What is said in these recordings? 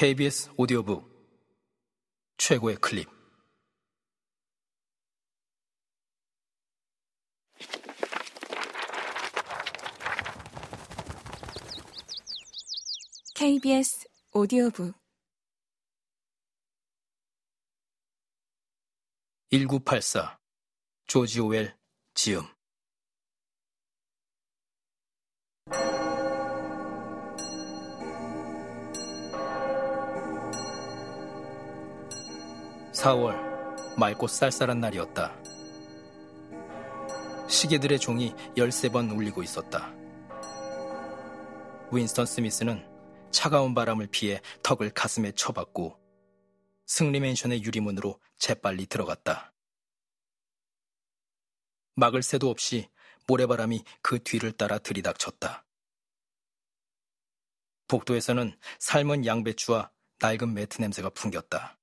KBS 오디오북 최고의 클립. KBS 오디오북. 1984 조지 오웰 지음 (4월) 맑고 쌀쌀한 날이었다. 시계들의 종이 열세 번 울리고 있었다. 윈스턴 스미스는 차가운 바람을 피해 턱을 가슴에 쳐박고 승리 맨션의 유리문으로 재빨리 들어갔다. 막을 새도 없이 모래바람이 그 뒤를 따라 들이닥쳤다. 복도에서는 삶은 양배추와 낡은 매트 냄새가 풍겼다.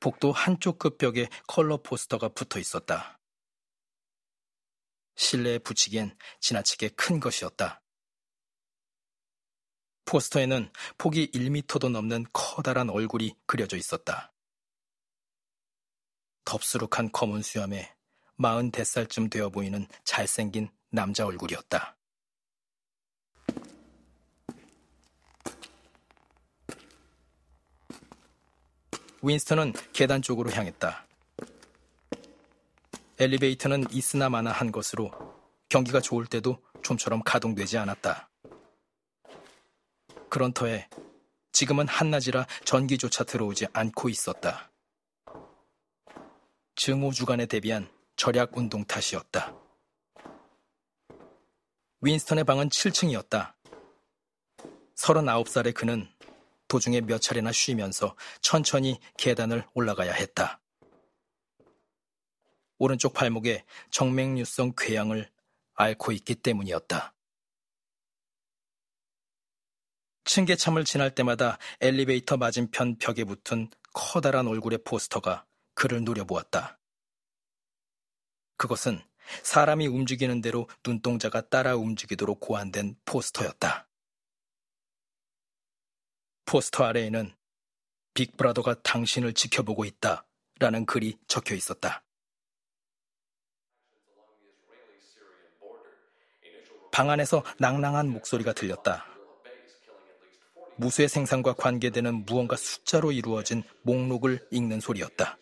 복도 한쪽 끝벽에 컬러 포스터가 붙어 있었다. 실내에 붙이기엔 지나치게 큰 것이었다. 포스터에는 폭이 1미터도 넘는 커다란 얼굴이 그려져 있었다. 덥수룩한 검은 수염에 40대살쯤 되어 보이는 잘생긴 남자 얼굴이었다. 윈스턴은 계단 쪽으로 향했다. 엘리베이터는 있으나 마나 한 것으로 경기가 좋을 때도 좀처럼 가동되지 않았다. 그런 터에 지금은 한낮이라 전기조차 들어오지 않고 있었다. 증오 주간에 대비한 절약 운동 탓이었다. 윈스턴의 방은 7층이었다. 39살의 그는 도중에 몇 차례나 쉬면서 천천히 계단을 올라가야 했다. 오른쪽 발목에 정맥류성 궤양을 앓고 있기 때문이었다. 층계참을 지날 때마다 엘리베이터 맞은편 벽에 붙은 커다란 얼굴의 포스터가 그를 노려보았다. 그것은 사람이 움직이는 대로 눈동자가 따라 움직이도록 고안된 포스터였다. 포스터 아래에는 빅브라더가 당신을 지켜보고 있다 라는 글이 적혀 있었다. 방 안에서 낭낭한 목소리가 들렸다. 무수의 생산과 관계되는 무언가 숫자로 이루어진 목록을 읽는 소리였다.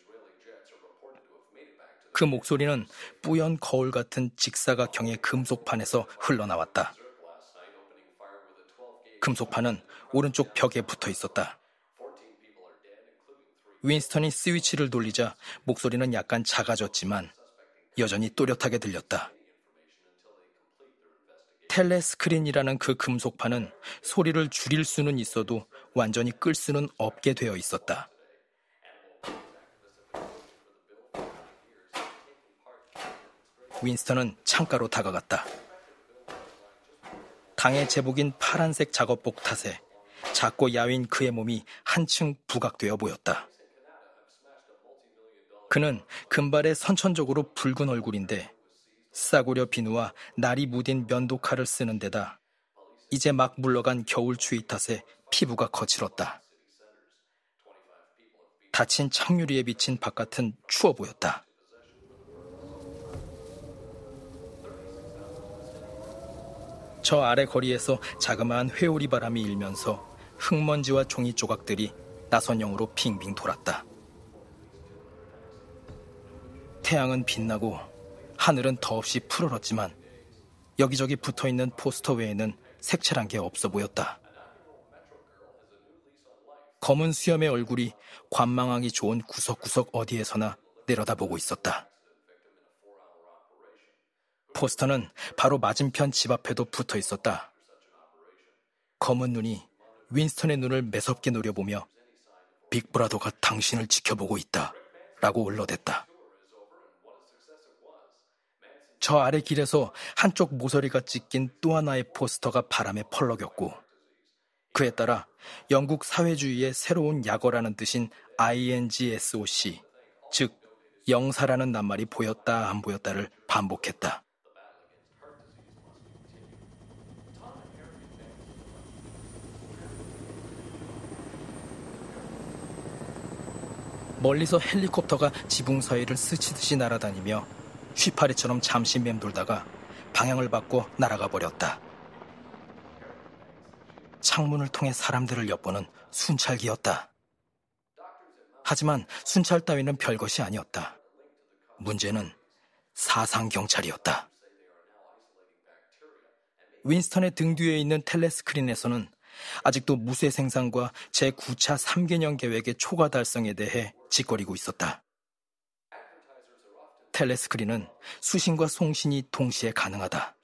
그 목소리는 뿌연 거울 같은 직사각형의 금속판에서 흘러나왔다. 금속판은 오른쪽 벽에 붙어 있었다. 윈스턴이 스위치를 돌리자 목소리는 약간 작아졌지만 여전히 또렷하게 들렸다. 텔레스크린이라는 그 금속판은 소리를 줄일 수는 있어도 완전히 끌 수는 없게 되어 있었다. 윈스턴은 창가로 다가갔다. 당의 제복인 파란색 작업복 탓에 작고 야윈 그의 몸이 한층 부각되어 보였다. 그는 금발의 선천적으로 붉은 얼굴인데 싸구려 비누와 날이 묻은 면도칼을 쓰는 데다 이제 막 물러간 겨울 추위 탓에 피부가 거칠었다. 닫힌 창유리에 비친 바깥은 추워 보였다. 저 아래 거리에서 자그마한 회오리 바람이 일면서 흙먼지와 종이 조각들이 나선형으로 빙빙 돌았다. 태양은 빛나고 하늘은 더없이 푸르렀지만 여기저기 붙어 있는 포스터 외에는 색칠한 게 없어 보였다. 검은 수염의 얼굴이 관망하기 좋은 구석구석 어디에서나 내려다보고 있었다. 포스터는 바로 맞은편 집 앞에도 붙어 있었다. 검은 눈이 윈스턴의 눈을 매섭게 노려보며 빅브라더가 당신을 지켜보고 있다. 라고 울러댔다. 저 아래 길에서 한쪽 모서리가 찢긴 또 하나의 포스터가 바람에 펄럭였고 그에 따라 영국 사회주의의 새로운 약어라는 뜻인 INGSOC, 즉 영사라는 낱말이 보였다 안 보였다를 반복했다. 멀리서 헬리콥터가 지붕 사이를 스치듯이 날아다니며 휘파리처럼 잠시 맴돌다가 방향을 바꿔 날아가 버렸다. 창문을 통해 사람들을 엿보는 순찰기였다. 하지만 순찰 따위는 별것이 아니었다. 문제는 사상 경찰이었다. 윈스턴의 등 뒤에 있는 텔레스크린에서는 아직도 무쇠 생산과 제9차 3개년 계획의 초과 달성에 대해 짓거리고 있었다. 텔레스크린은 수신과 송신이 동시에 가능하다.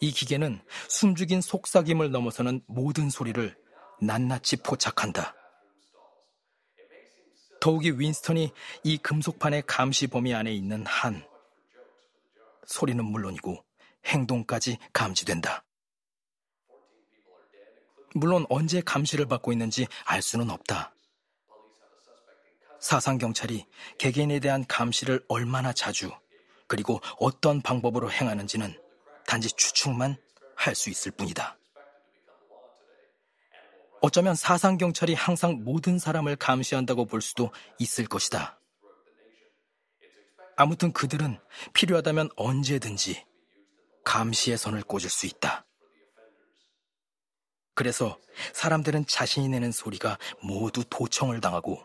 이 기계는 숨죽인 속삭임을 넘어서는 모든 소리를 낱낱이 포착한다. 더욱이 윈스턴이 이 금속판의 감시 범위 안에 있는 한 소리는 물론이고 행동까지 감지된다. 물론 언제 감시를 받고 있는지 알 수는 없다. 사상경찰이 개개인에 대한 감시를 얼마나 자주 그리고 어떤 방법으로 행하는지는 단지 추측만 할 수 있을 뿐이다. 어쩌면 사상경찰이 항상 모든 사람을 감시한다고 볼 수도 있을 것이다. 아무튼 그들은 필요하다면 언제든지 감시의 선을 꽂을 수 있다. 그래서 사람들은 자신이 내는 소리가 모두 도청을 당하고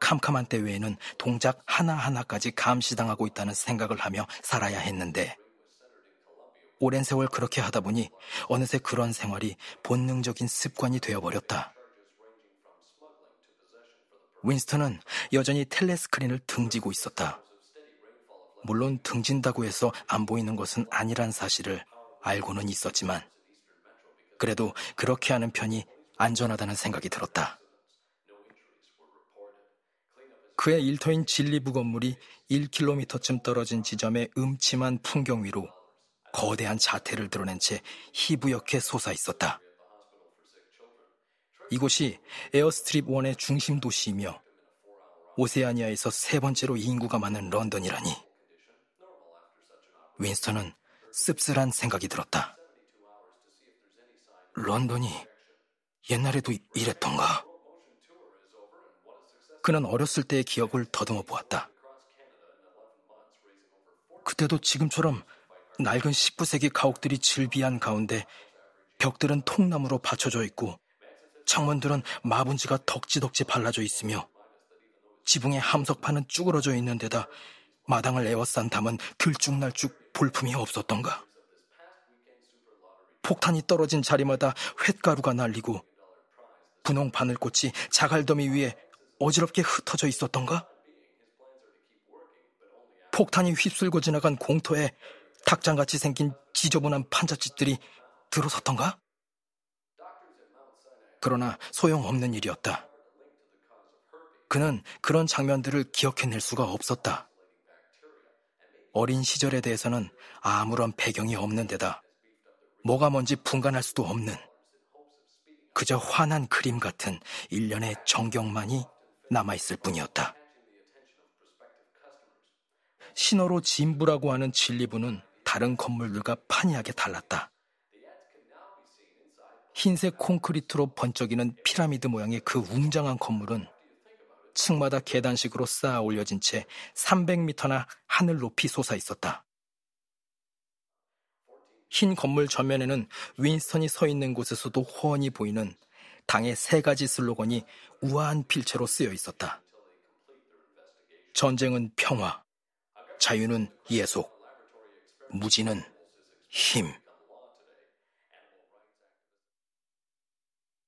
캄캄한 때 외에는 동작 하나하나까지 감시당하고 있다는 생각을 하며 살아야 했는데 오랜 세월 그렇게 하다 보니 어느새 그런 생활이 본능적인 습관이 되어버렸다. 윈스턴은 여전히 텔레스크린을 등지고 있었다. 물론 등진다고 해서 안 보이는 것은 아니란 사실을 알고는 있었지만 그래도 그렇게 하는 편이 안전하다는 생각이 들었다. 그의 일터인 진리부 건물이 1km쯤 떨어진 지점의 음침한 풍경 위로 거대한 자태를 드러낸 채 희부옇게 솟아 있었다. 이곳이 에어스트립 원의 중심 도시이며 오세아니아에서 세 번째로 인구가 많은 런던이라니. 윈스턴은 씁쓸한 생각이 들었다. 런던이 옛날에도 이랬던가? 그는 어렸을 때의 기억을 더듬어 보았다. 그때도 지금처럼 낡은 19세기 가옥들이 즐비한 가운데 벽들은 통나무로 받쳐져 있고 창문들은 마분지가 덕지덕지 발라져 있으며 지붕의 함석판은 쭈그러져 있는 데다 마당을 에워싼 담은 들쭉날쭉 볼품이 없었던가. 폭탄이 떨어진 자리마다 횟가루가 날리고 분홍 바늘꽃이 자갈더미 위에 어지럽게 흩어져 있었던가? 폭탄이 휩쓸고 지나간 공터에 닭장같이 생긴 지저분한 판자집들이 들어섰던가? 그러나 소용없는 일이었다. 그는 그런 장면들을 기억해낼 수가 없었다. 어린 시절에 대해서는 아무런 배경이 없는 데다 뭐가 뭔지 분간할 수도 없는 그저 환한 그림 같은 일련의 정경만이 남아있을 뿐이었다. 신호로 진부라고 하는 진리부는 다른 건물들과 판이하게 달랐다. 흰색 콘크리트로 번쩍이는 피라미드 모양의 그 웅장한 건물은 층마다 계단식으로 쌓아 올려진 채 300m나 하늘 높이 솟아 있었다. 흰 건물 전면에는 윈스턴이 서 있는 곳에서도 훤히 보이는 당의 세 가지 슬로건이 우아한 필체로 쓰여 있었다. 전쟁은 평화, 자유는 예속, 무지는 힘.